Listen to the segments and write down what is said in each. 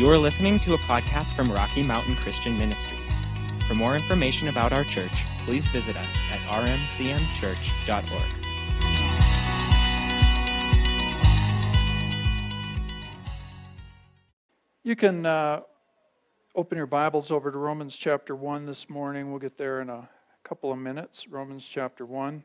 You are listening to a podcast from Rocky Mountain Christian Ministries. For more information about our church, please visit us at rmcmchurch.org. You can uh, open your Bibles over to Romans chapter 1 this morning. We'll get there in a couple of minutes. Romans chapter 1.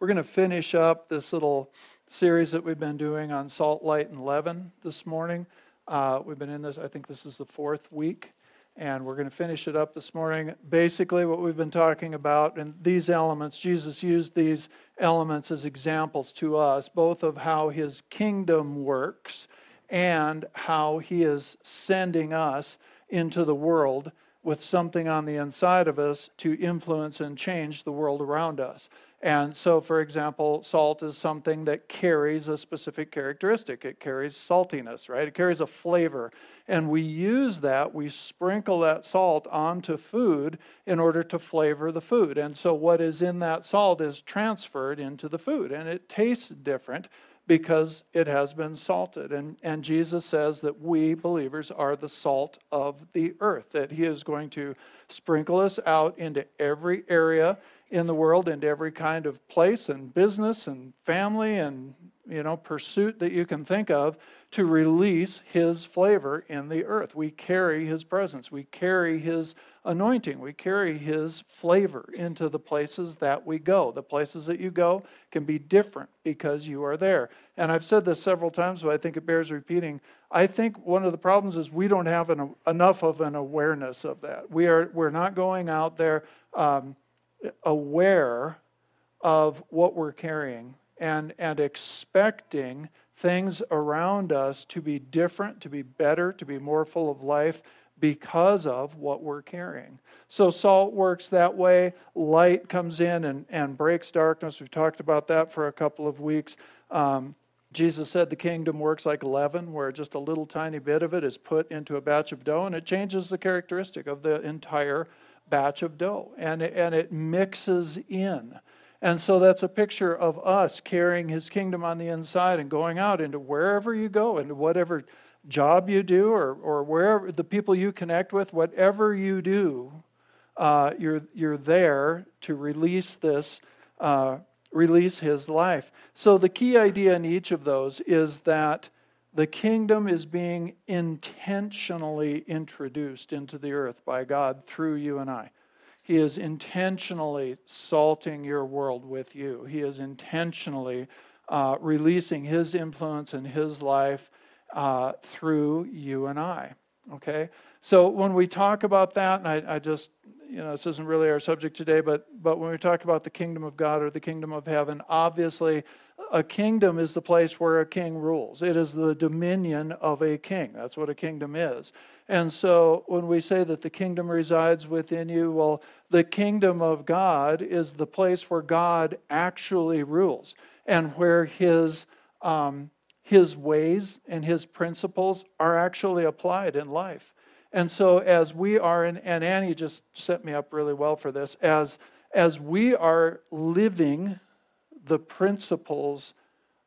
We're going to finish up this little series that we've been doing on salt, light, and leaven this morning. Uh, we've been in this, I think this is the fourth week, and we're going to finish it up this morning. Basically, what we've been talking about, and these elements, Jesus used these elements as examples to us, both of how his kingdom works and how he is sending us into the world with something on the inside of us to influence and change the world around us. And so, for example, salt is something that carries a specific characteristic. It carries saltiness, right? It carries a flavor. And we use that, we sprinkle that salt onto food in order to flavor the food. And so, what is in that salt is transferred into the food, and it tastes different because it has been salted. And, and Jesus says that we believers are the salt of the earth, that He is going to sprinkle us out into every area in the world into every kind of place and business and family and you know pursuit that you can think of to release his flavor in the earth. We carry his presence. We carry his anointing. We carry his flavor into the places that we go. The places that you go can be different because you are there. And i've said this several times but i think it bears repeating. I think one of the problems is we don't have an, enough of an awareness of that. We are we're not going out there um, aware of what we're carrying and, and expecting things around us to be different, to be better, to be more full of life because of what we're carrying. So salt works that way. Light comes in and, and breaks darkness. We've talked about that for a couple of weeks. Um, Jesus said the kingdom works like leaven, where just a little tiny bit of it is put into a batch of dough and it changes the characteristic of the entire batch of dough and it, and it mixes in. And so that's a picture of us carrying his kingdom on the inside and going out into wherever you go, into whatever job you do or, or wherever the people you connect with, whatever you do, uh, you're, you're there to release this, uh, release his life. So the key idea in each of those is that the kingdom is being intentionally introduced into the earth by God through you and I. He is intentionally salting your world with you. He is intentionally uh, releasing His influence and His life uh, through you and I. Okay? So when we talk about that, and I, I just, you know, this isn't really our subject today, but, but when we talk about the kingdom of God or the kingdom of heaven, obviously a kingdom is the place where a king rules. It is the dominion of a king. That's what a kingdom is. And so when we say that the kingdom resides within you, well, the kingdom of God is the place where God actually rules and where his, um, his ways and his principles are actually applied in life. And so as we are, in, and Annie just set me up really well for this, as, as we are living the principles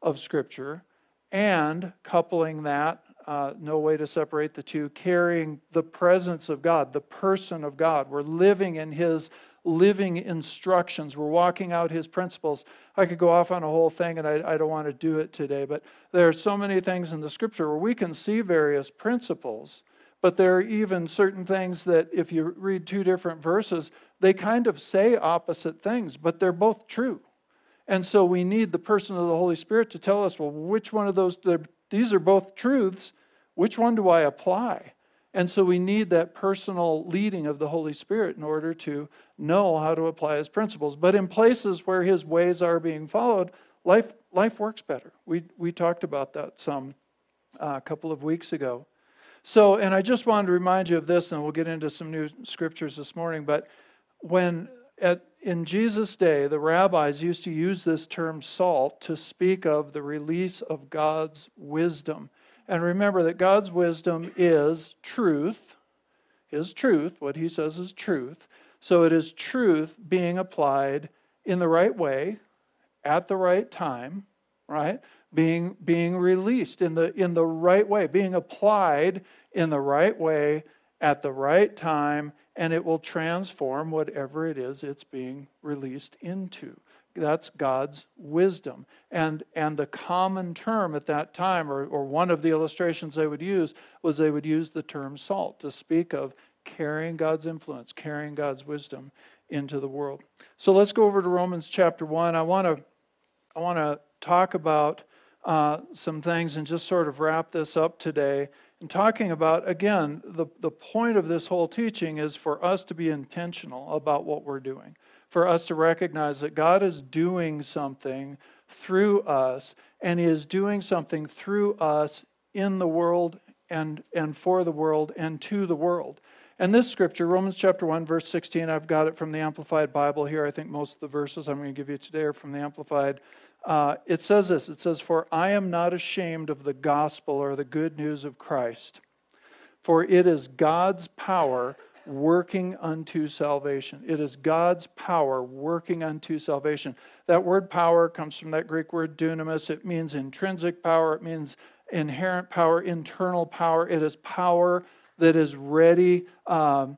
of Scripture and coupling that, uh, no way to separate the two, carrying the presence of God, the person of God. We're living in His living instructions. We're walking out His principles. I could go off on a whole thing, and I, I don't want to do it today, but there are so many things in the Scripture where we can see various principles. But there are even certain things that, if you read two different verses, they kind of say opposite things, but they're both true. And so we need the person of the Holy Spirit to tell us, well, which one of those, these are both truths, which one do I apply? And so we need that personal leading of the Holy Spirit in order to know how to apply his principles. But in places where his ways are being followed, life, life works better. We, we talked about that some uh, a couple of weeks ago. So, and I just wanted to remind you of this, and we'll get into some new scriptures this morning. But when at, in Jesus' day, the rabbis used to use this term salt to speak of the release of God's wisdom. And remember that God's wisdom is truth, His truth, what He says is truth. So it is truth being applied in the right way, at the right time, right? Being, being released in the, in the right way, being applied in the right way at the right time, and it will transform whatever it is it's being released into. That's God's wisdom. And, and the common term at that time, or, or one of the illustrations they would use, was they would use the term salt to speak of carrying God's influence, carrying God's wisdom into the world. So let's go over to Romans chapter 1. I want to I want to talk about uh, some things and just sort of wrap this up today. And talking about, again, the, the point of this whole teaching is for us to be intentional about what we're doing, for us to recognize that God is doing something through us, and He is doing something through us in the world and, and for the world and to the world. And this scripture, Romans chapter 1, verse 16, I've got it from the Amplified Bible here. I think most of the verses I'm going to give you today are from the Amplified. Uh, it says this it says, For I am not ashamed of the gospel or the good news of Christ, for it is God's power working unto salvation. It is God's power working unto salvation. That word power comes from that Greek word dunamis. It means intrinsic power, it means inherent power, internal power. It is power that is ready. Um,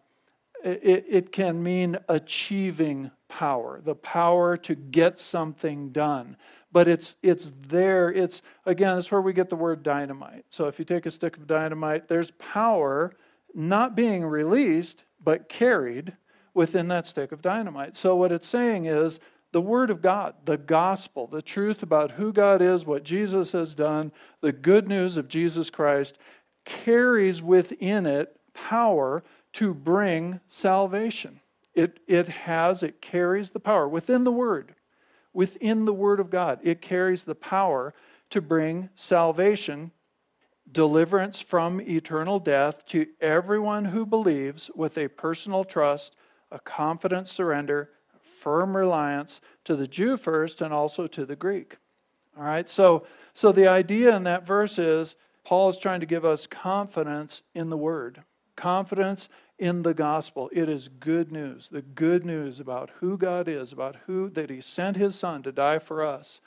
it, it can mean achieving power, the power to get something done. But it's it's there. It's again, that's where we get the word dynamite. So if you take a stick of dynamite, there's power not being released, but carried within that stick of dynamite. So what it's saying is the Word of God, the gospel, the truth about who God is, what Jesus has done, the good news of Jesus Christ carries within it power to bring salvation. It, it has, it carries the power within the Word, within the Word of God. It carries the power to bring salvation, deliverance from eternal death to everyone who believes with a personal trust, a confident surrender, firm reliance to the Jew first and also to the Greek. All right, so, so the idea in that verse is Paul is trying to give us confidence in the Word, confidence in the gospel. It is good news, the good news about who God is, about who that He sent His Son to die for us.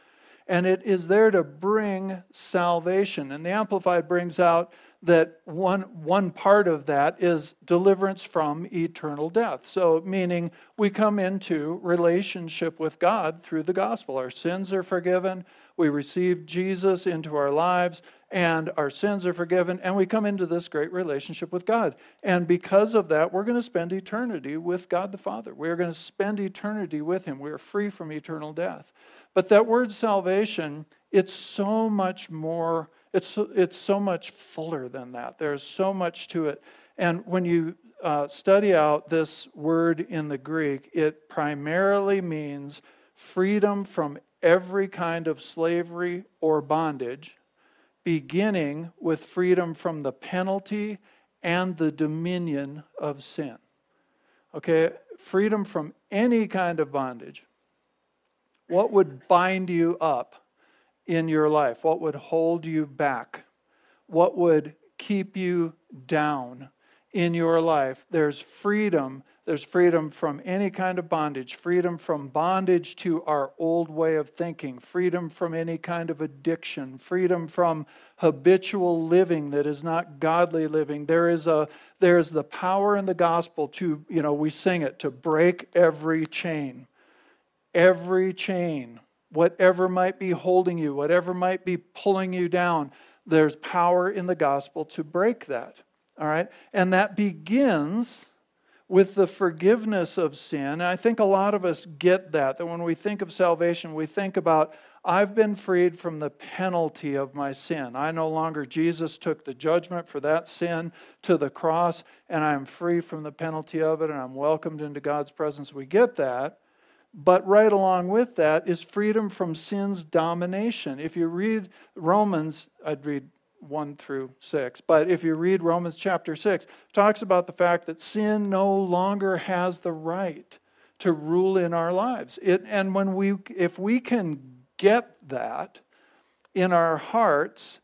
And it is there to bring salvation. And the Amplified brings out that one, one part of that is deliverance from eternal death. So, meaning we come into relationship with God through the gospel. Our sins are forgiven, we receive Jesus into our lives, and our sins are forgiven, and we come into this great relationship with God. And because of that, we're going to spend eternity with God the Father. We're going to spend eternity with Him. We're free from eternal death. But that word salvation, it's so much more, it's, it's so much fuller than that. There's so much to it. And when you uh, study out this word in the Greek, it primarily means freedom from every kind of slavery or bondage beginning with freedom from the penalty and the dominion of sin. Okay, freedom from any kind of bondage. What would bind you up in your life? What would hold you back? What would keep you down in your life? There's freedom there's freedom from any kind of bondage, freedom from bondage to our old way of thinking, freedom from any kind of addiction, freedom from habitual living that is not godly living. There is a there is the power in the gospel to, you know, we sing it to break every chain. Every chain, whatever might be holding you, whatever might be pulling you down, there's power in the gospel to break that. All right? And that begins with the forgiveness of sin. And I think a lot of us get that, that when we think of salvation, we think about, I've been freed from the penalty of my sin. I no longer, Jesus took the judgment for that sin to the cross, and I'm free from the penalty of it, and I'm welcomed into God's presence. We get that. But right along with that is freedom from sin's domination. If you read Romans, I'd read 1 through 6. But if you read Romans chapter 6, talks about the fact that sin no longer has the right to rule in our lives. It, and when we if we can get that in our hearts,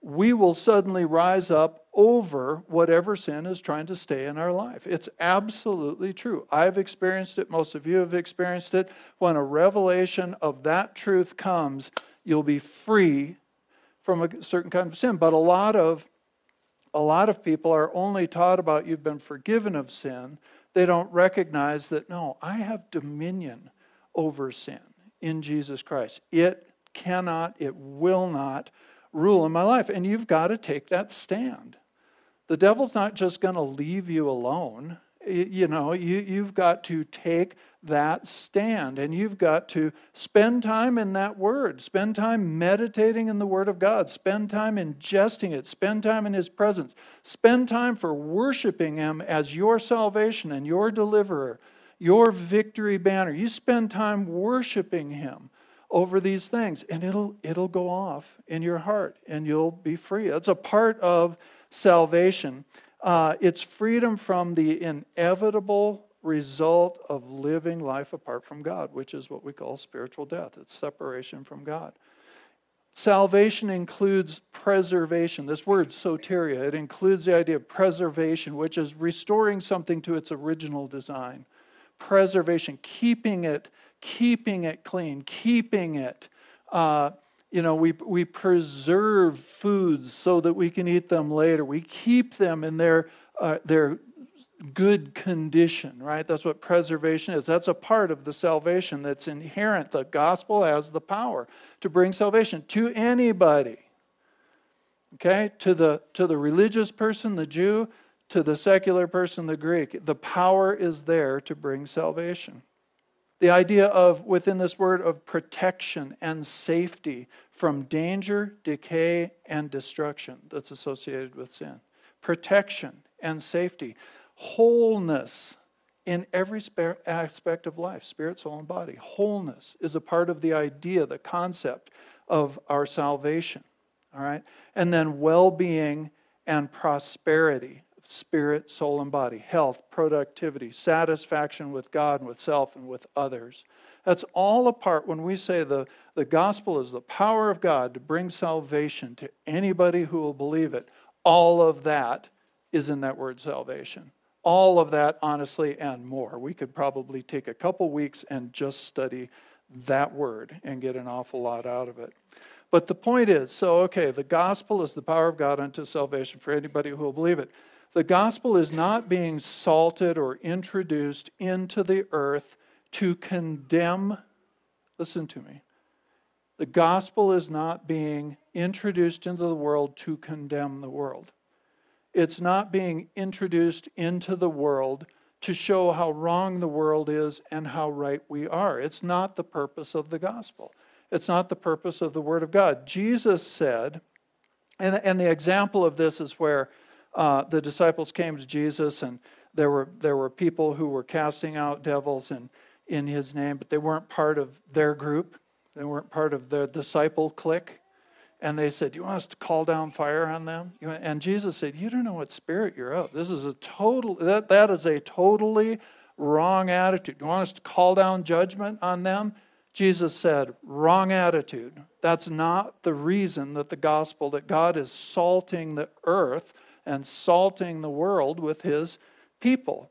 we will suddenly rise up over whatever sin is trying to stay in our life. It's absolutely true. I've experienced it, most of you have experienced it. When a revelation of that truth comes, you'll be free from a certain kind of sin. But a lot of a lot of people are only taught about you've been forgiven of sin. They don't recognize that no, I have dominion over sin in Jesus Christ. It cannot, it will not rule in my life. And you've got to take that stand. The devil's not just going to leave you alone. You know, you, you've got to take that stand and you've got to spend time in that word, spend time meditating in the word of God, spend time ingesting it, spend time in his presence, spend time for worshiping him as your salvation and your deliverer, your victory banner. You spend time worshiping him over these things and it'll it'll go off in your heart and you'll be free. That's a part of salvation. Uh, it's freedom from the inevitable result of living life apart from God, which is what we call spiritual death. It's separation from God. Salvation includes preservation. This word, soteria, it includes the idea of preservation, which is restoring something to its original design. Preservation, keeping it, keeping it clean, keeping it uh, you know, we, we preserve foods so that we can eat them later. We keep them in their, uh, their good condition, right? That's what preservation is. That's a part of the salvation that's inherent. The gospel has the power to bring salvation to anybody. Okay? To the, to the religious person, the Jew, to the secular person, the Greek. The power is there to bring salvation. The idea of, within this word, of protection and safety from danger, decay, and destruction that's associated with sin. Protection and safety. Wholeness in every aspect of life spirit, soul, and body. Wholeness is a part of the idea, the concept of our salvation. All right? And then well being and prosperity spirit, soul, and body, health, productivity, satisfaction with God and with self and with others. That's all a part when we say the, the gospel is the power of God to bring salvation to anybody who will believe it. All of that is in that word salvation. All of that, honestly, and more. We could probably take a couple weeks and just study that word and get an awful lot out of it. But the point is so, okay, the gospel is the power of God unto salvation for anybody who will believe it. The gospel is not being salted or introduced into the earth to condemn. Listen to me. The gospel is not being introduced into the world to condemn the world. It's not being introduced into the world to show how wrong the world is and how right we are. It's not the purpose of the gospel. It's not the purpose of the Word of God. Jesus said, and, and the example of this is where uh, the disciples came to Jesus, and there were, there were people who were casting out devils in, in his name, but they weren't part of their group. They weren't part of the disciple clique. And they said, Do you want us to call down fire on them? And Jesus said, You don't know what spirit you're of. This is a total, that, that is a totally wrong attitude. Do you want us to call down judgment on them? Jesus said, Wrong attitude. That's not the reason that the gospel, that God is salting the earth and salting the world with his people.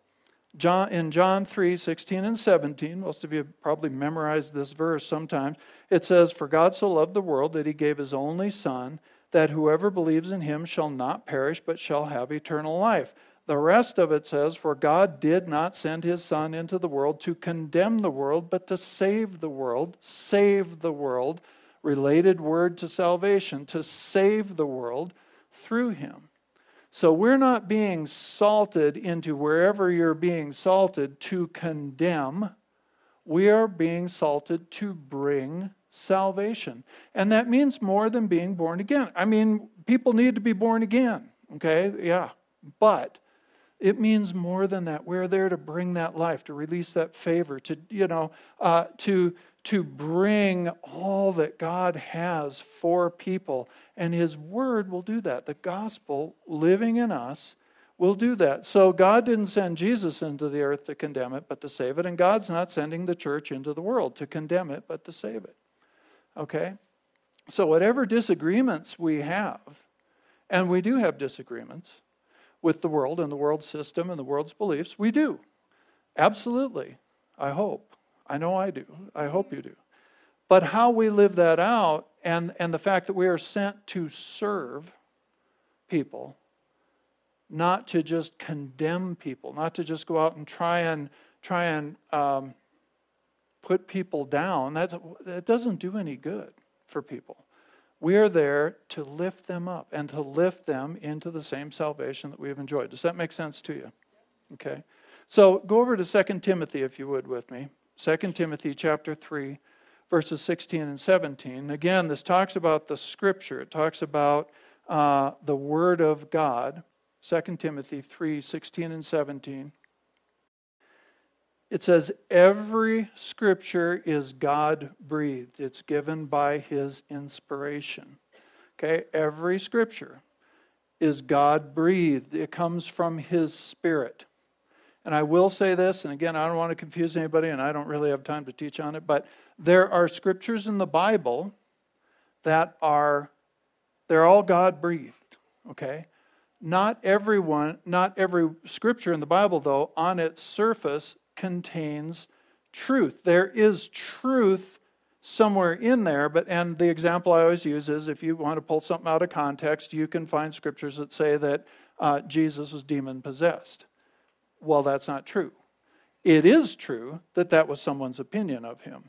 John, in John 3 16 and 17, most of you probably memorized this verse sometimes. It says, For God so loved the world that he gave his only Son, that whoever believes in him shall not perish, but shall have eternal life. The rest of it says, For God did not send his Son into the world to condemn the world, but to save the world. Save the world. Related word to salvation, to save the world through him. So we're not being salted into wherever you're being salted to condemn. We are being salted to bring salvation. And that means more than being born again. I mean, people need to be born again, okay? Yeah. But it means more than that. We're there to bring that life, to release that favor, to, you know, uh, to to bring all that God has for people. And His Word will do that. The gospel living in us will do that. So God didn't send Jesus into the earth to condemn it, but to save it. And God's not sending the church into the world to condemn it, but to save it. Okay? So, whatever disagreements we have, and we do have disagreements with the world and the world system and the world's beliefs, we do. Absolutely, I hope. I know I do. I hope you do. But how we live that out and, and the fact that we are sent to serve people, not to just condemn people, not to just go out and try and try and um, put people down. That's, that doesn't do any good for people. We are there to lift them up and to lift them into the same salvation that we've enjoyed. Does that make sense to you? Okay. So go over to 2 Timothy, if you would, with me. 2 Timothy chapter 3, verses 16 and 17. Again, this talks about the scripture, it talks about uh, the word of God. 2 Timothy 3, 16 and 17. It says, Every scripture is God breathed, it's given by his inspiration. Okay, every scripture is God breathed, it comes from his spirit. And I will say this, and again, I don't want to confuse anybody, and I don't really have time to teach on it, but there are scriptures in the Bible that are, they're all God breathed, okay? Not everyone, not every scripture in the Bible, though, on its surface contains truth. There is truth somewhere in there, but and the example I always use is if you want to pull something out of context, you can find scriptures that say that uh, Jesus was demon possessed. Well, that's not true. It is true that that was someone's opinion of him.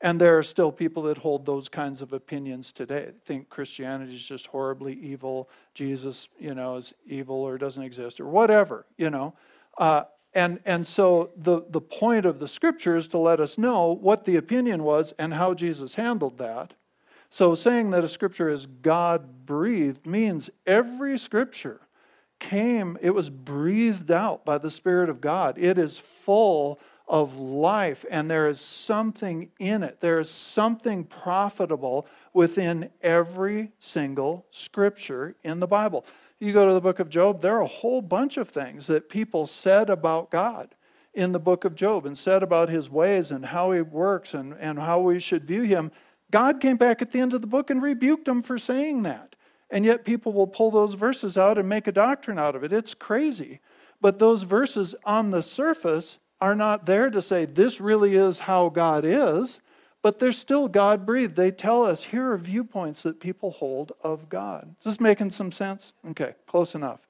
And there are still people that hold those kinds of opinions today. Think Christianity is just horribly evil. Jesus, you know, is evil or doesn't exist or whatever, you know. Uh, and, and so the, the point of the scripture is to let us know what the opinion was and how Jesus handled that. So saying that a scripture is God breathed means every scripture came, it was breathed out by the Spirit of God. It is full of life, and there is something in it. There is something profitable within every single scripture in the Bible. You go to the book of Job, there are a whole bunch of things that people said about God in the book of Job and said about his ways and how he works and, and how we should view him. God came back at the end of the book and rebuked them for saying that. And yet people will pull those verses out and make a doctrine out of it. It's crazy. But those verses on the surface are not there to say this really is how God is but they're still God breathed. They tell us here are viewpoints that people hold of God. Is this making some sense? Okay, close enough.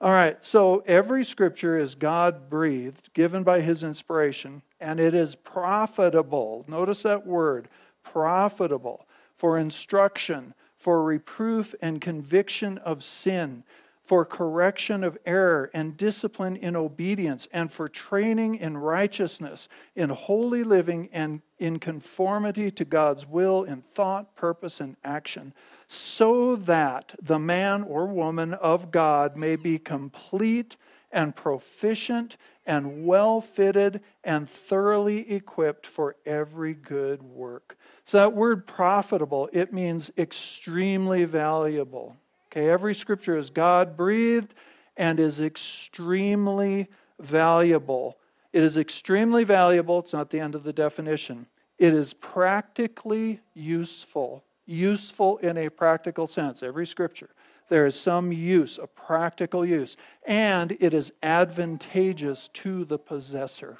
All right, so every scripture is God breathed, given by his inspiration, and it is profitable. Notice that word profitable for instruction, for reproof and conviction of sin for correction of error and discipline in obedience, and for training in righteousness, in holy living, and in conformity to God's will in thought, purpose, and action, so that the man or woman of God may be complete and proficient and well fitted and thoroughly equipped for every good work. So, that word profitable, it means extremely valuable. Okay, every scripture is God breathed and is extremely valuable. It is extremely valuable. It's not the end of the definition. It is practically useful, useful in a practical sense. Every scripture. There is some use, a practical use, and it is advantageous to the possessor.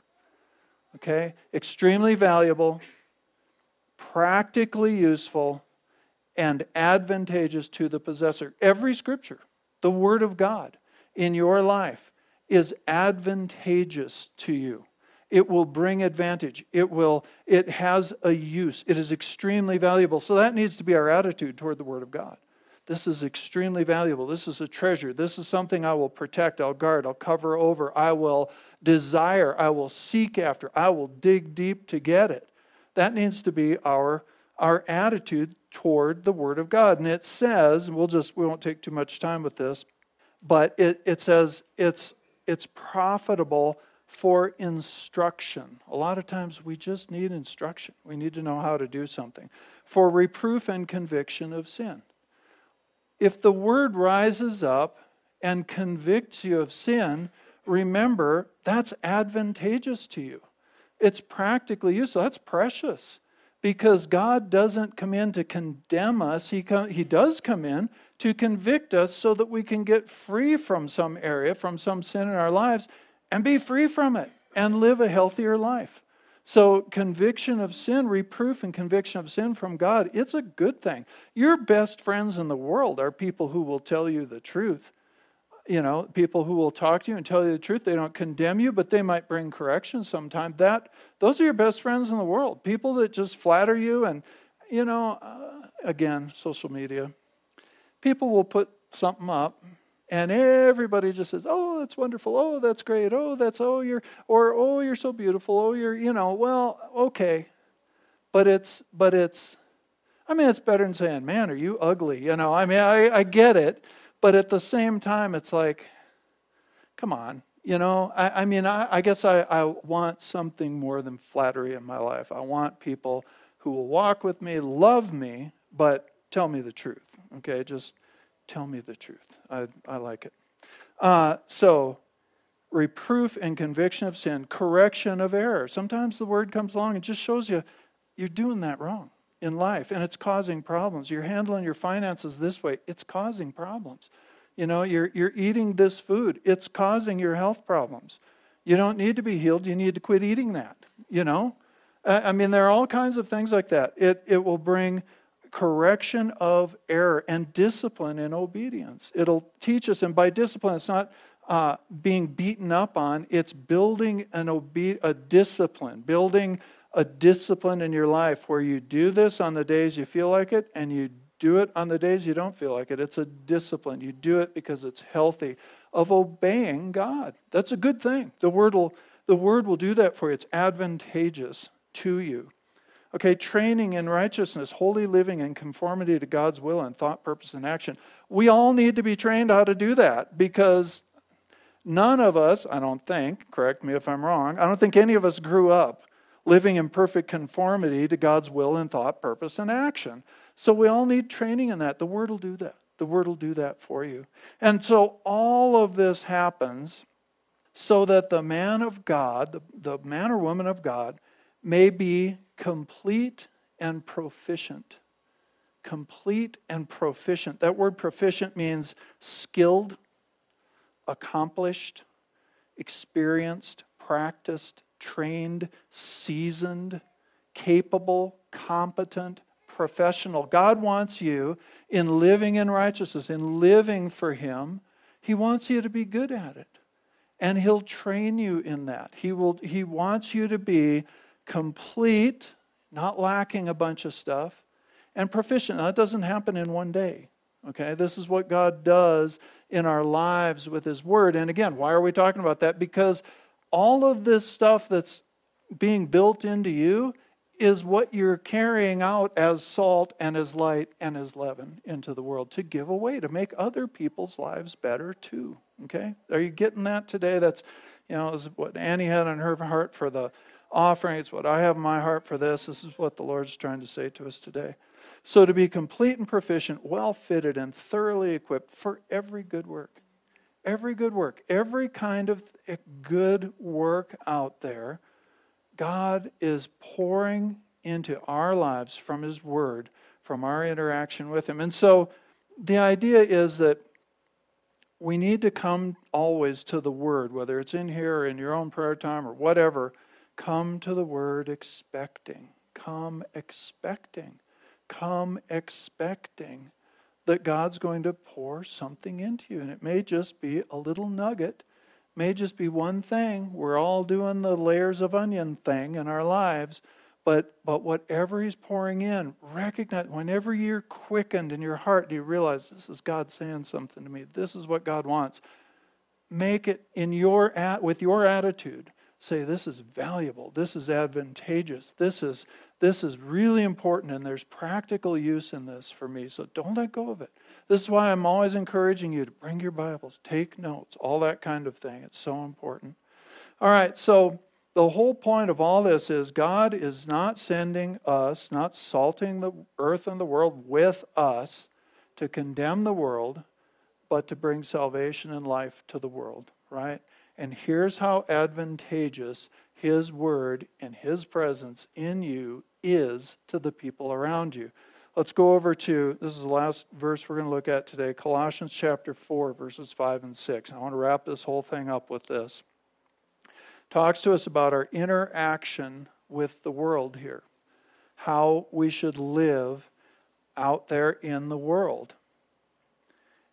Okay? Extremely valuable, practically useful, and advantageous to the possessor. Every scripture, the Word of God in your life, is advantageous to you. It will bring advantage. It will it has a use. It is extremely valuable. So that needs to be our attitude toward the word of God. This is extremely valuable. This is a treasure. This is something I will protect, I'll guard, I'll cover over, I will desire, I will seek after, I will dig deep to get it. That needs to be our our attitude toward the Word of God. And it says, we'll just, we won't take too much time with this, but it, it says it's, it's profitable for instruction. A lot of times we just need instruction. We need to know how to do something. For reproof and conviction of sin. If the Word rises up and convicts you of sin, remember that's advantageous to you. It's practically useful. That's precious because God doesn't come in to condemn us. He, come, he does come in to convict us so that we can get free from some area, from some sin in our lives, and be free from it and live a healthier life. So, conviction of sin, reproof and conviction of sin from God, it's a good thing. Your best friends in the world are people who will tell you the truth. You know, people who will talk to you and tell you the truth. They don't condemn you, but they might bring correction sometime. That those are your best friends in the world. People that just flatter you and, you know, uh, again, social media. People will put something up and everybody just says, "Oh, that's wonderful. Oh, that's great. Oh, that's oh you're or oh you're so beautiful. Oh, you're you know well okay, but it's but it's, I mean it's better than saying, man, are you ugly? You know, I mean I I get it, but at the same time it's like, come on, you know. I I mean I I guess I I want something more than flattery in my life. I want people who will walk with me, love me, but tell me the truth. Okay, just tell me the truth. I, I like it. Uh, so, reproof and conviction of sin, correction of error. Sometimes the word comes along and just shows you you're doing that wrong in life and it's causing problems. You're handling your finances this way, it's causing problems. You know, you're, you're eating this food, it's causing your health problems. You don't need to be healed, you need to quit eating that, you know? I mean, there are all kinds of things like that. It, it will bring correction of error and discipline in obedience. It'll teach us, and by discipline, it's not uh, being beaten up on, it's building an obe- a discipline, building a discipline in your life where you do this on the days you feel like it and you do it on the days you don't feel like it. It's a discipline. You do it because it's healthy of obeying God. That's a good thing. The word will the word will do that for you. It's advantageous to you. Okay, training in righteousness, holy living and conformity to God's will and thought, purpose, and action. We all need to be trained how to do that because none of us, I don't think, correct me if I'm wrong, I don't think any of us grew up living in perfect conformity to God's will and thought, purpose, and action. So we all need training in that. The Word will do that. The Word will do that for you. And so all of this happens so that the man of God, the, the man or woman of God, may be complete and proficient. Complete and proficient. That word proficient means skilled, accomplished, experienced, practiced, trained, seasoned, capable, competent, professional. God wants you in living in righteousness, in living for Him. He wants you to be good at it. And He'll train you in that. He, will, he wants you to be complete, not lacking a bunch of stuff, and proficient. Now, that doesn't happen in one day. Okay, this is what God does in our lives with His Word. And again, why are we talking about that? Because all of this stuff that's being built into you is what you're carrying out as salt and as light and as leaven into the world to give away, to make other people's lives better too. Okay? Are you getting that today? That's, you know, what Annie had on her heart for the offering. It's what I have in my heart for this. This is what the Lord's trying to say to us today. So, to be complete and proficient, well fitted, and thoroughly equipped for every good work. Every good work, every kind of good work out there, God is pouring into our lives from His Word, from our interaction with Him. And so, the idea is that we need to come always to the Word, whether it's in here or in your own prayer time or whatever Come to the word expecting. Come expecting. Come expecting that God's going to pour something into you. And it may just be a little nugget, may just be one thing. We're all doing the layers of onion thing in our lives. But, but whatever he's pouring in, recognize whenever you're quickened in your heart, you realize this is God saying something to me? This is what God wants. Make it in your at with your attitude say this is valuable. This is advantageous. This is this is really important and there's practical use in this for me. So don't let go of it. This is why i'm always encouraging you to bring your bibles take notes all that kind of thing. It's so important. All right so the whole point of all this is god is not sending us not salting the earth and the world with us to condemn the world but to bring salvation and life to the world right and here's how advantageous His word and His presence in you is to the people around you. Let's go over to this is the last verse we're going to look at today Colossians chapter 4, verses 5 and 6. I want to wrap this whole thing up with this. Talks to us about our interaction with the world here, how we should live out there in the world.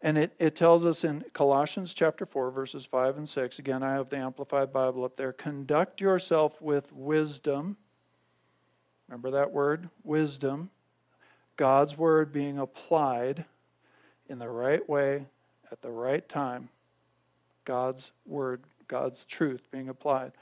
And it, it tells us in Colossians chapter 4, verses 5 and 6. Again, I have the Amplified Bible up there. Conduct yourself with wisdom. Remember that word? Wisdom. God's word being applied in the right way at the right time. God's word, God's truth being applied.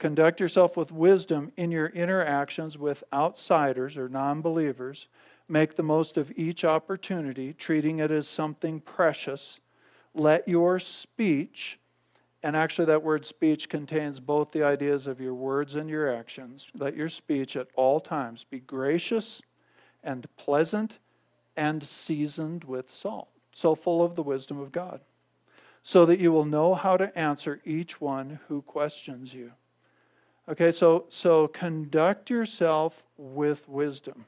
Conduct yourself with wisdom in your interactions with outsiders or non believers Make the most of each opportunity, treating it as something precious. Let your speech, and actually, that word speech contains both the ideas of your words and your actions. Let your speech at all times be gracious and pleasant and seasoned with salt, so full of the wisdom of God, so that you will know how to answer each one who questions you. Okay, so, so conduct yourself with wisdom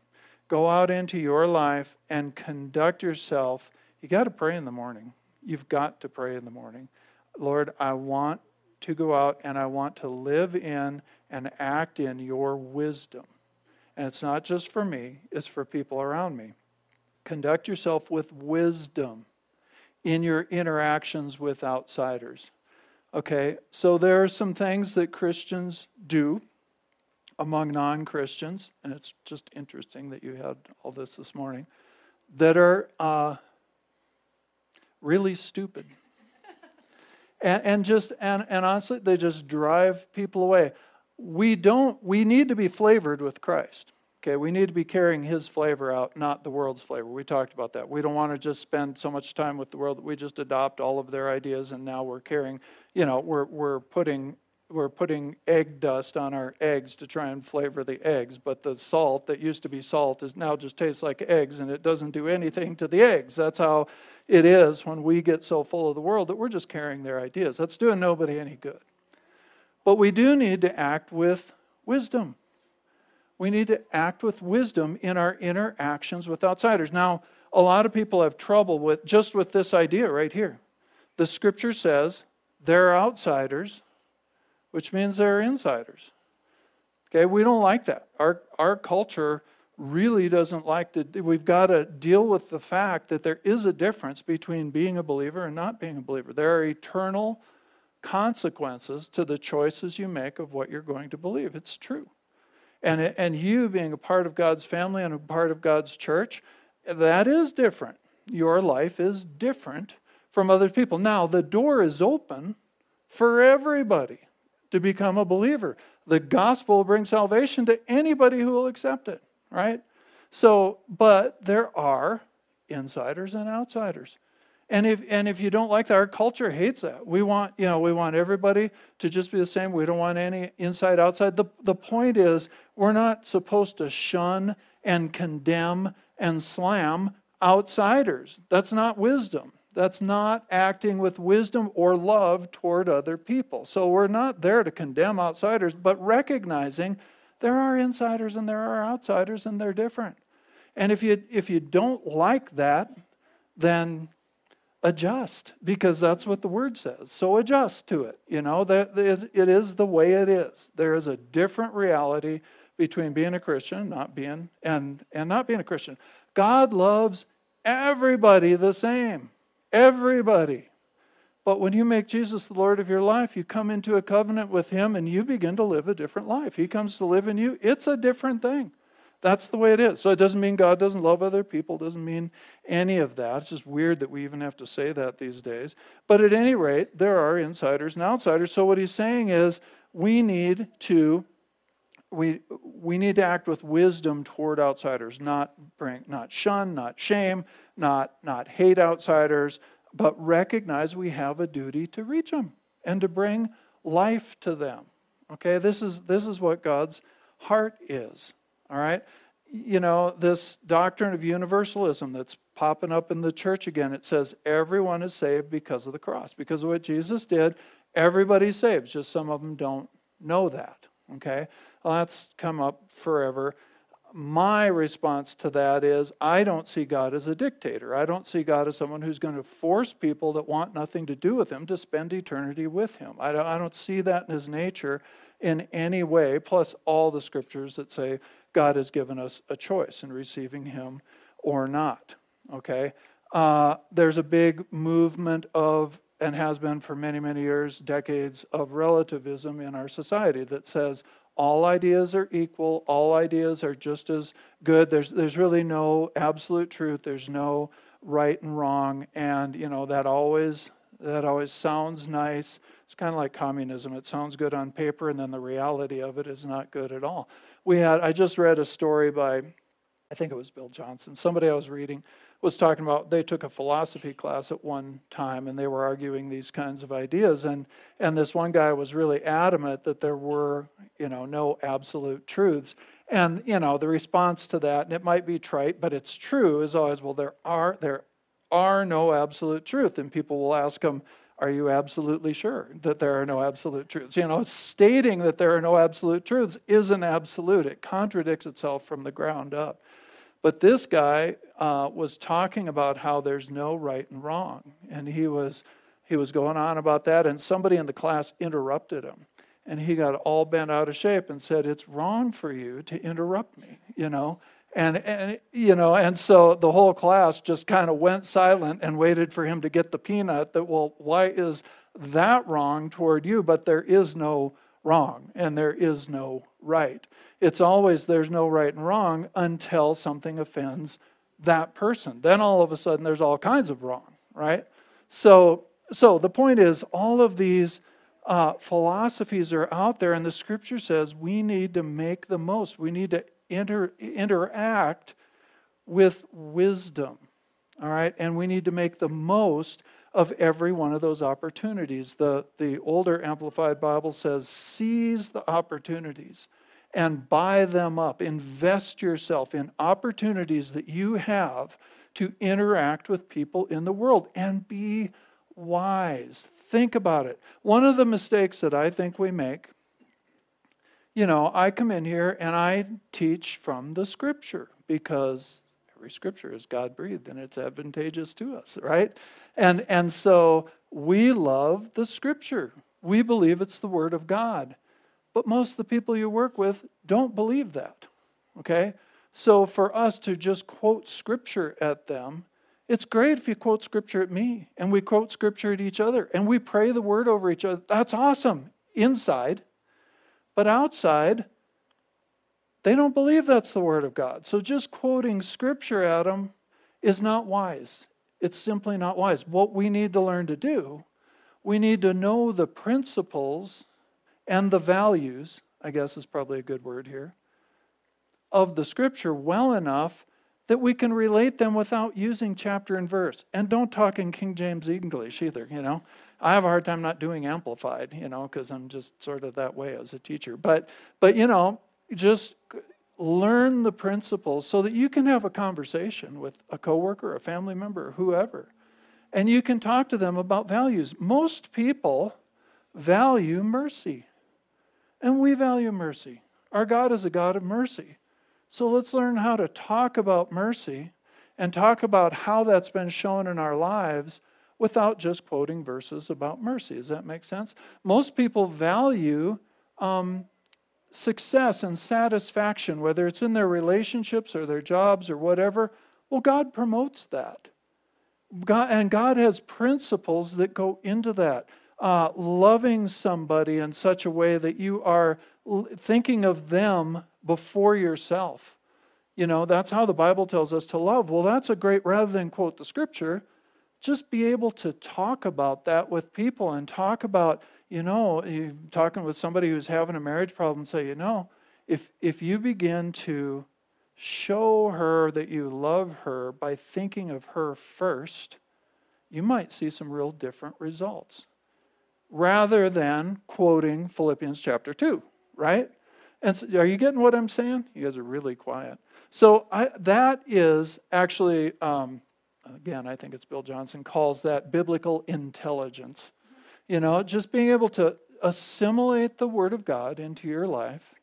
go out into your life and conduct yourself. You got to pray in the morning. You've got to pray in the morning. Lord, I want to go out and I want to live in and act in your wisdom. And it's not just for me, it's for people around me. Conduct yourself with wisdom in your interactions with outsiders. Okay, so there are some things that Christians do among non Christians, and it's just interesting that you had all this this morning, that are uh, really stupid. and, and just, and, and honestly, they just drive people away. We don't, we need to be flavored with Christ. Okay, we need to be carrying his flavor out, not the world's flavor. We talked about that. We don't want to just spend so much time with the world that we just adopt all of their ideas and now we're carrying, you know, we're, we're putting we're putting egg dust on our eggs to try and flavor the eggs, but the salt that used to be salt is now just tastes like eggs and it doesn't do anything to the eggs. That's how it is when we get so full of the world that we're just carrying their ideas. That's doing nobody any good. But we do need to act with wisdom. We need to act with wisdom in our interactions with outsiders. Now, a lot of people have trouble with just with this idea right here. The scripture says there are outsiders which means they're insiders. Okay, we don't like that. Our, our culture really doesn't like to, we've got to deal with the fact that there is a difference between being a believer and not being a believer. There are eternal consequences to the choices you make of what you're going to believe. It's true. And, and you being a part of God's family and a part of God's church, that is different. Your life is different from other people. Now, the door is open for everybody to become a believer. The gospel brings salvation to anybody who will accept it, right? So, but there are insiders and outsiders. And if and if you don't like that, our culture hates that. We want, you know, we want everybody to just be the same. We don't want any inside outside. The the point is we're not supposed to shun and condemn and slam outsiders. That's not wisdom. That's not acting with wisdom or love toward other people. So we're not there to condemn outsiders, but recognizing there are insiders and there are outsiders and they're different. And if you if you don't like that, then adjust because that's what the word says. So adjust to it. You know that it is the way it is. There is a different reality between being a Christian, and not being and and not being a Christian. God loves everybody the same. Everybody. But when you make Jesus the Lord of your life, you come into a covenant with Him and you begin to live a different life. He comes to live in you. It's a different thing. That's the way it is. So it doesn't mean God doesn't love other people, doesn't mean any of that. It's just weird that we even have to say that these days. But at any rate, there are insiders and outsiders. So what he's saying is we need to we we need to act with wisdom toward outsiders, not bring not shun, not shame, not, not hate outsiders, but recognize we have a duty to reach them and to bring life to them. Okay, this is, this is what God's heart is. All right? You know, this doctrine of universalism that's popping up in the church again, it says everyone is saved because of the cross. Because of what Jesus did, everybody's saved. Just some of them don't know that. Okay? Well, that's come up forever my response to that is I don't see God as a dictator. I don't see God as someone who's going to force people that want nothing to do with him to spend eternity with him. I don't, I don't see that in his nature. in any way, plus all the scriptures that say God has given us a choice in receiving Him or not. Okay? Uh, there's a big movement of, and has been for many, many years, decades, of relativism in our society that says all ideas are equal, all ideas are just as good. There's, there's really no absolute truth, there's no right and wrong, and you know that always that always sounds nice. It's kind of like communism. It sounds good on paper, and then the reality of it is not good at all. We had I just read a story by I think it was Bill Johnson. Somebody I was reading was talking about they took a philosophy class at one time and they were arguing these kinds of ideas and and this one guy was really adamant that there were you know no absolute truths. And you know the response to that and it might be trite but it's true is always well there are there are no absolute truth and people will ask him are you absolutely sure that there are no absolute truths? You know stating that there are no absolute truths isn't absolute. It contradicts itself from the ground up but this guy uh, was talking about how there's no right and wrong, and he was he was going on about that, and somebody in the class interrupted him, and he got all bent out of shape and said, "It's wrong for you to interrupt me," you know. And, and you know and so the whole class just kind of went silent and waited for him to get the peanut that well why is that wrong toward you but there is no wrong and there is no right. It's always there's no right and wrong until something offends that person. Then all of a sudden there's all kinds of wrong, right? So, so the point is, all of these uh, philosophies are out there, and the scripture says we need to make the most. We need to inter- interact with wisdom, all right? And we need to make the most of every one of those opportunities. The, the older Amplified Bible says, seize the opportunities and buy them up. Invest yourself in opportunities that you have to interact with people in the world and be wise. Think about it. One of the mistakes that I think we make, you know, I come in here and I teach from the scripture because every scripture is God breathed and it's advantageous to us, right? And, and so we love the scripture. We believe it's the word of God. But most of the people you work with don't believe that, okay? So for us to just quote scripture at them, it's great if you quote scripture at me and we quote scripture at each other and we pray the word over each other. That's awesome inside. But outside, they don't believe that's the Word of God. So just quoting Scripture at them is not wise. It's simply not wise. What we need to learn to do, we need to know the principles and the values, I guess is probably a good word here, of the Scripture well enough that we can relate them without using chapter and verse. And don't talk in King James English either, you know. I have a hard time not doing amplified, you know, because I'm just sort of that way as a teacher. But but you know, just learn the principles so that you can have a conversation with a coworker, a family member, whoever, and you can talk to them about values. Most people value mercy, and we value mercy. Our God is a God of mercy. So let's learn how to talk about mercy and talk about how that's been shown in our lives without just quoting verses about mercy. Does that make sense? Most people value um, success and satisfaction, whether it's in their relationships or their jobs or whatever, well, God promotes that. God, and God has principles that go into that. Uh, loving somebody in such a way that you are thinking of them before yourself. You know, that's how the Bible tells us to love. Well, that's a great, rather than quote the scripture, just be able to talk about that with people and talk about you know, you're talking with somebody who's having a marriage problem, say, you know, if if you begin to show her that you love her by thinking of her first, you might see some real different results. Rather than quoting Philippians chapter 2, right? And so, are you getting what I'm saying? You guys are really quiet. So I, that is actually, um, again, I think it's Bill Johnson calls that biblical intelligence. You know, just being able to assimilate the Word of God into your life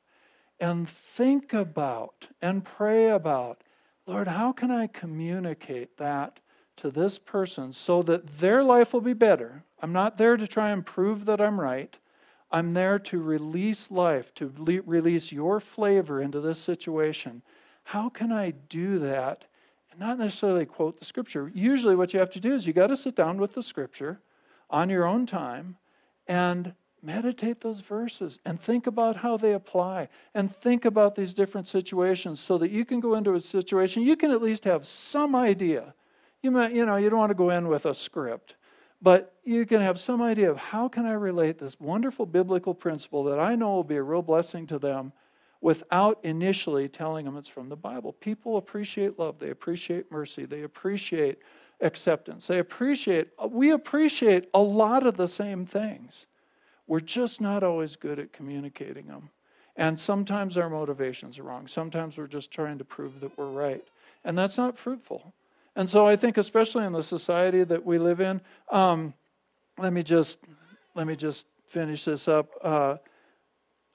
and think about and pray about, Lord, how can I communicate that to this person so that their life will be better? I'm not there to try and prove that I'm right. I'm there to release life, to le- release your flavor into this situation. How can I do that? And not necessarily quote the scripture. Usually, what you have to do is you got to sit down with the scripture on your own time and meditate those verses and think about how they apply and think about these different situations so that you can go into a situation you can at least have some idea you might you know you don't want to go in with a script but you can have some idea of how can i relate this wonderful biblical principle that i know will be a real blessing to them without initially telling them it's from the bible people appreciate love they appreciate mercy they appreciate acceptance they appreciate we appreciate a lot of the same things we're just not always good at communicating them. And sometimes our motivations are wrong. Sometimes we're just trying to prove that we're right. And that's not fruitful. And so I think, especially in the society that we live in, um, let me just let me just finish this up. Uh,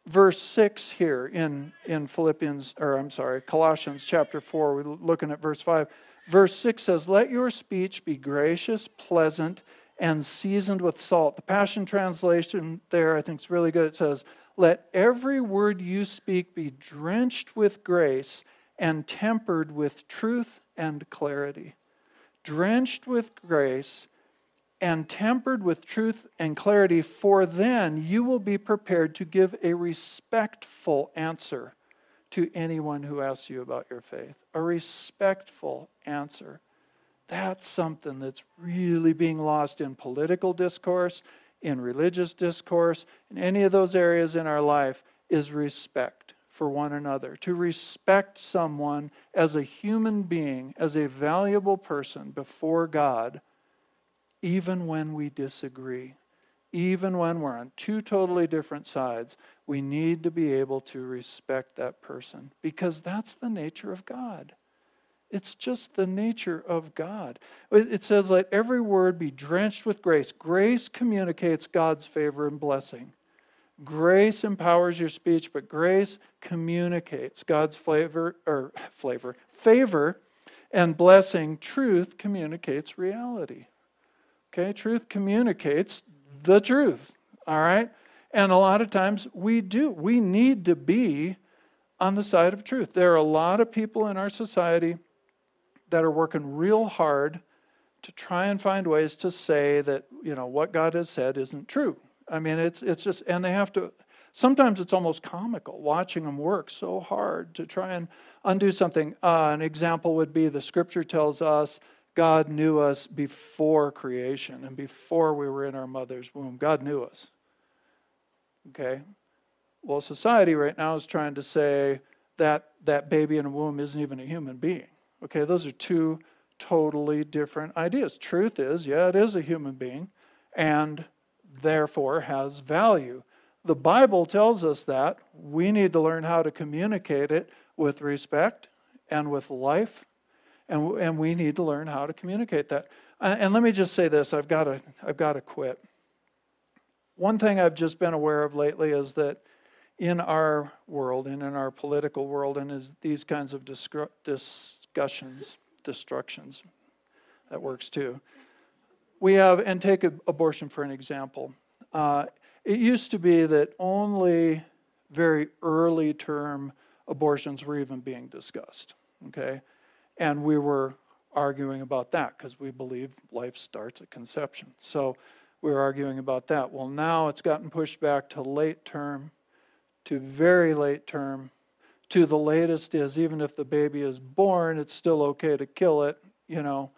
verse six here in in Philippians, or I'm sorry, Colossians chapter four. We're looking at verse five. Verse six says, "Let your speech be gracious, pleasant, and seasoned with salt. The Passion Translation there, I think, is really good. It says, Let every word you speak be drenched with grace and tempered with truth and clarity. Drenched with grace and tempered with truth and clarity, for then you will be prepared to give a respectful answer to anyone who asks you about your faith. A respectful answer. That's something that's really being lost in political discourse, in religious discourse, in any of those areas in our life is respect for one another. To respect someone as a human being, as a valuable person before God, even when we disagree. Even when we're on two totally different sides, we need to be able to respect that person because that's the nature of God. It's just the nature of God. It says, let every word be drenched with grace. Grace communicates God's favor and blessing. Grace empowers your speech, but grace communicates God's flavor or flavor, favor and blessing. Truth communicates reality. Okay, truth communicates the truth. All right? And a lot of times we do. We need to be on the side of truth. There are a lot of people in our society that are working real hard to try and find ways to say that you know what God has said isn't true. I mean, it's it's just, and they have to. Sometimes it's almost comical watching them work so hard to try and undo something. Uh, an example would be the Scripture tells us God knew us before creation and before we were in our mother's womb. God knew us. Okay. Well, society right now is trying to say that that baby in a womb isn't even a human being. Okay, those are two totally different ideas. Truth is, yeah, it is a human being and therefore has value. The Bible tells us that. We need to learn how to communicate it with respect and with life, and, and we need to learn how to communicate that. And let me just say this I've got to, I've got to quit. One thing I've just been aware of lately is that in our world and in our political world and is these kinds of discussions, destructions. That works too. We have, and take abortion for an example. Uh, it used to be that only very early term abortions were even being discussed, okay? And we were arguing about that because we believe life starts at conception. So we were arguing about that. Well, now it's gotten pushed back to late term, to very late term, to the latest is even if the baby is born, it's still okay to kill it, you know.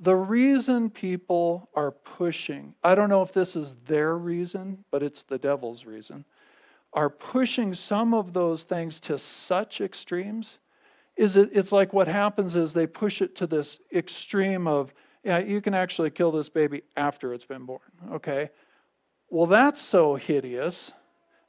The reason people are pushing, I don't know if this is their reason, but it's the devil's reason, are pushing some of those things to such extremes is it, it's like what happens is they push it to this extreme of, yeah, you can actually kill this baby after it's been born, okay? Well, that's so hideous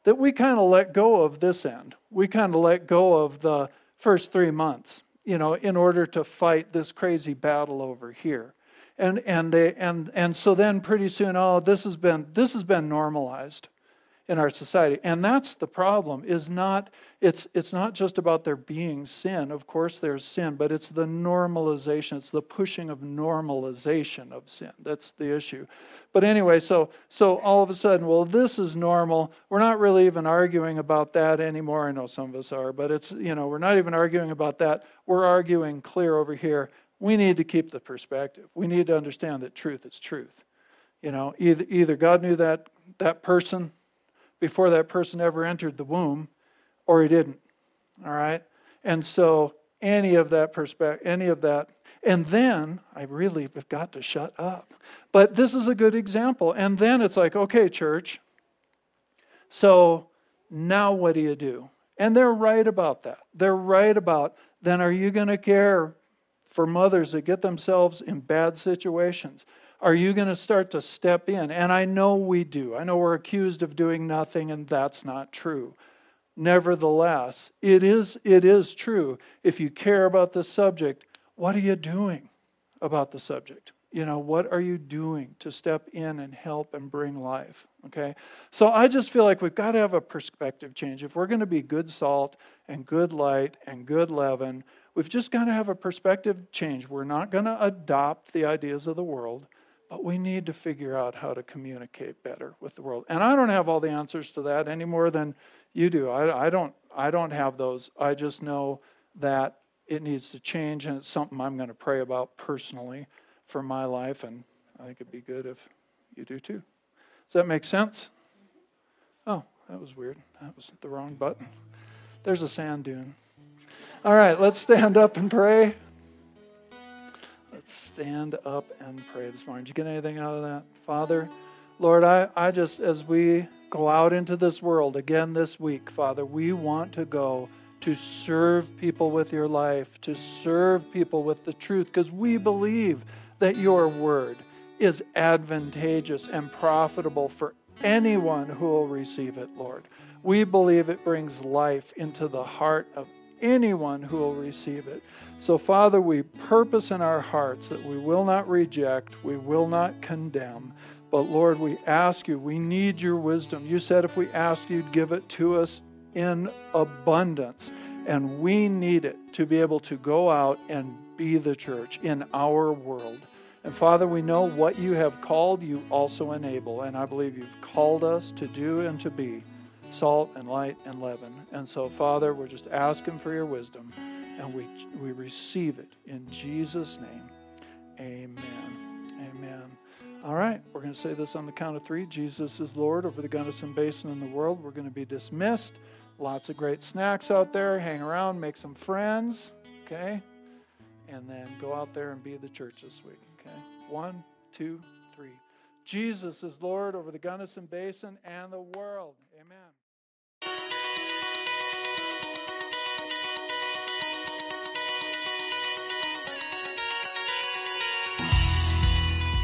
that we kind of let go of this end. We kind of let go of the first three months, you know, in order to fight this crazy battle over here. And, and, they, and, and so then pretty soon, oh, this has been, this has been normalized. In our society. And that's the problem is not it's it's not just about there being sin. Of course there's sin, but it's the normalization, it's the pushing of normalization of sin. That's the issue. But anyway, so so all of a sudden, well, this is normal. We're not really even arguing about that anymore. I know some of us are, but it's you know, we're not even arguing about that. We're arguing clear over here. We need to keep the perspective. We need to understand that truth is truth. You know, either either God knew that that person before that person ever entered the womb, or he didn't. All right? And so any of that perspective, any of that, and then I really have got to shut up. But this is a good example. And then it's like, okay, church, so now what do you do? And they're right about that. They're right about then are you going to care for mothers that get themselves in bad situations? Are you going to start to step in? And I know we do. I know we're accused of doing nothing, and that's not true. Nevertheless, it is, it is true. If you care about the subject, what are you doing about the subject? You know, what are you doing to step in and help and bring life? Okay? So I just feel like we've got to have a perspective change. If we're going to be good salt and good light and good leaven, we've just got to have a perspective change. We're not going to adopt the ideas of the world. But we need to figure out how to communicate better with the world. And I don't have all the answers to that any more than you do. I, I, don't, I don't have those. I just know that it needs to change, and it's something I'm going to pray about personally for my life. And I think it'd be good if you do too. Does that make sense? Oh, that was weird. That was the wrong button. There's a sand dune. All right, let's stand up and pray stand up and pray this morning. Did you get anything out of that? Father, Lord, I, I just, as we go out into this world again this week, Father, we want to go to serve people with your life, to serve people with the truth, because we believe that your word is advantageous and profitable for anyone who will receive it, Lord. We believe it brings life into the heart of anyone who will receive it. So, Father, we purpose in our hearts that we will not reject, we will not condemn. But, Lord, we ask you, we need your wisdom. You said if we asked you'd give it to us in abundance. And we need it to be able to go out and be the church in our world. And Father, we know what you have called, you also enable. And I believe you've called us to do and to be salt and light and leaven. And so, Father, we're just asking for your wisdom and we, we receive it in Jesus' name. Amen. Amen. All right, we're going to say this on the count of three. Jesus is Lord over the Gunnison Basin and the world. We're going to be dismissed. Lots of great snacks out there. Hang around, make some friends, okay? And then go out there and be the church this week, okay? One, two, three. Jesus is Lord over the Gunnison Basin and the world. Amen.